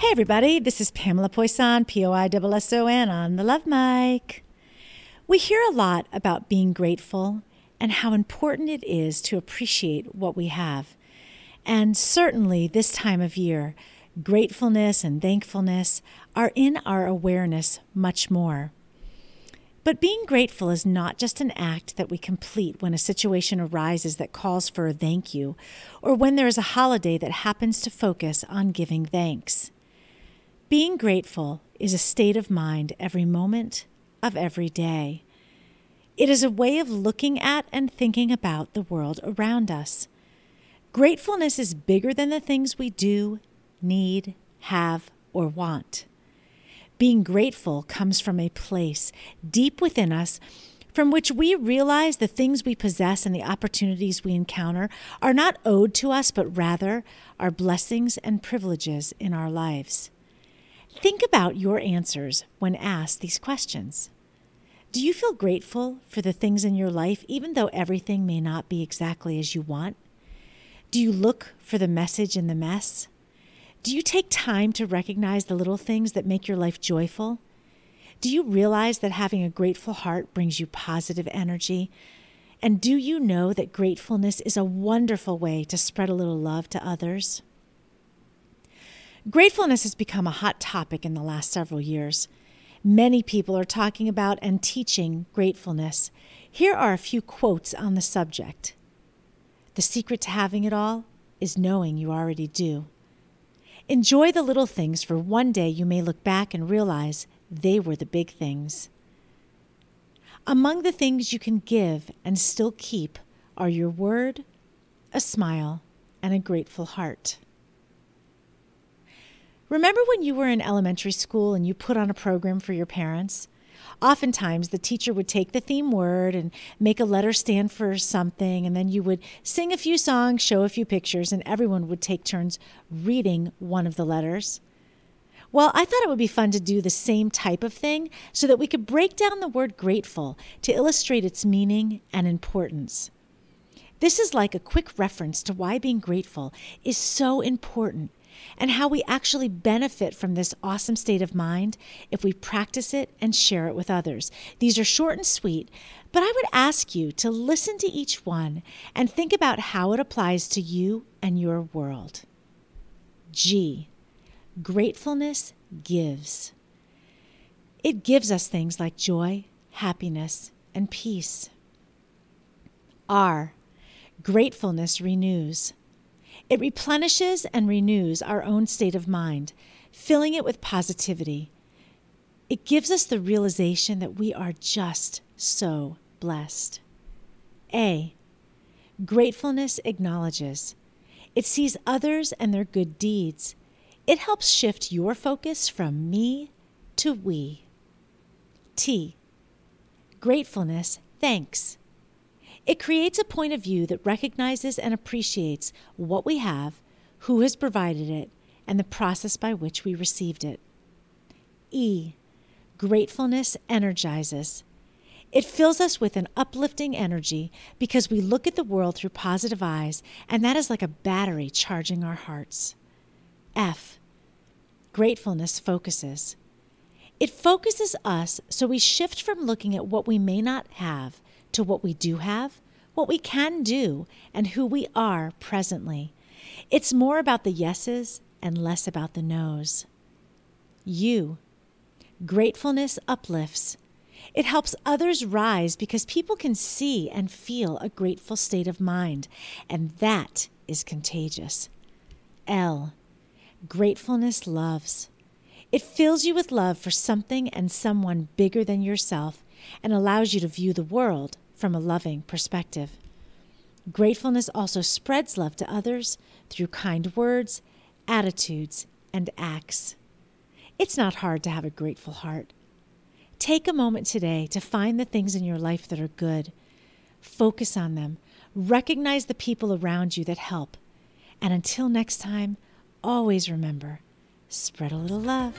Hey, everybody, this is Pamela Poisson, P O I S S O N, on the Love Mic. We hear a lot about being grateful and how important it is to appreciate what we have. And certainly this time of year, gratefulness and thankfulness are in our awareness much more. But being grateful is not just an act that we complete when a situation arises that calls for a thank you, or when there is a holiday that happens to focus on giving thanks. Being grateful is a state of mind every moment of every day. It is a way of looking at and thinking about the world around us. Gratefulness is bigger than the things we do, need, have, or want. Being grateful comes from a place deep within us from which we realize the things we possess and the opportunities we encounter are not owed to us, but rather are blessings and privileges in our lives. Think about your answers when asked these questions. Do you feel grateful for the things in your life, even though everything may not be exactly as you want? Do you look for the message in the mess? Do you take time to recognize the little things that make your life joyful? Do you realize that having a grateful heart brings you positive energy? And do you know that gratefulness is a wonderful way to spread a little love to others? Gratefulness has become a hot topic in the last several years. Many people are talking about and teaching gratefulness. Here are a few quotes on the subject. The secret to having it all is knowing you already do. Enjoy the little things, for one day you may look back and realize they were the big things. Among the things you can give and still keep are your word, a smile, and a grateful heart. Remember when you were in elementary school and you put on a program for your parents? Oftentimes, the teacher would take the theme word and make a letter stand for something, and then you would sing a few songs, show a few pictures, and everyone would take turns reading one of the letters. Well, I thought it would be fun to do the same type of thing so that we could break down the word grateful to illustrate its meaning and importance. This is like a quick reference to why being grateful is so important and how we actually benefit from this awesome state of mind if we practice it and share it with others. These are short and sweet, but I would ask you to listen to each one and think about how it applies to you and your world. G. Gratefulness gives. It gives us things like joy, happiness, and peace. R. Gratefulness renews. It replenishes and renews our own state of mind, filling it with positivity. It gives us the realization that we are just so blessed. A. Gratefulness acknowledges. It sees others and their good deeds. It helps shift your focus from me to we. T. Gratefulness thanks. It creates a point of view that recognizes and appreciates what we have, who has provided it, and the process by which we received it. E. Gratefulness energizes. It fills us with an uplifting energy because we look at the world through positive eyes, and that is like a battery charging our hearts. F. Gratefulness focuses. It focuses us so we shift from looking at what we may not have to what we do have, what we can do, and who we are presently. It's more about the yeses and less about the nos. You. Gratefulness uplifts. It helps others rise because people can see and feel a grateful state of mind, and that is contagious. L. Gratefulness loves. It fills you with love for something and someone bigger than yourself and allows you to view the world from a loving perspective. Gratefulness also spreads love to others through kind words, attitudes, and acts. It's not hard to have a grateful heart. Take a moment today to find the things in your life that are good. Focus on them. Recognize the people around you that help. And until next time, always remember spread a little love.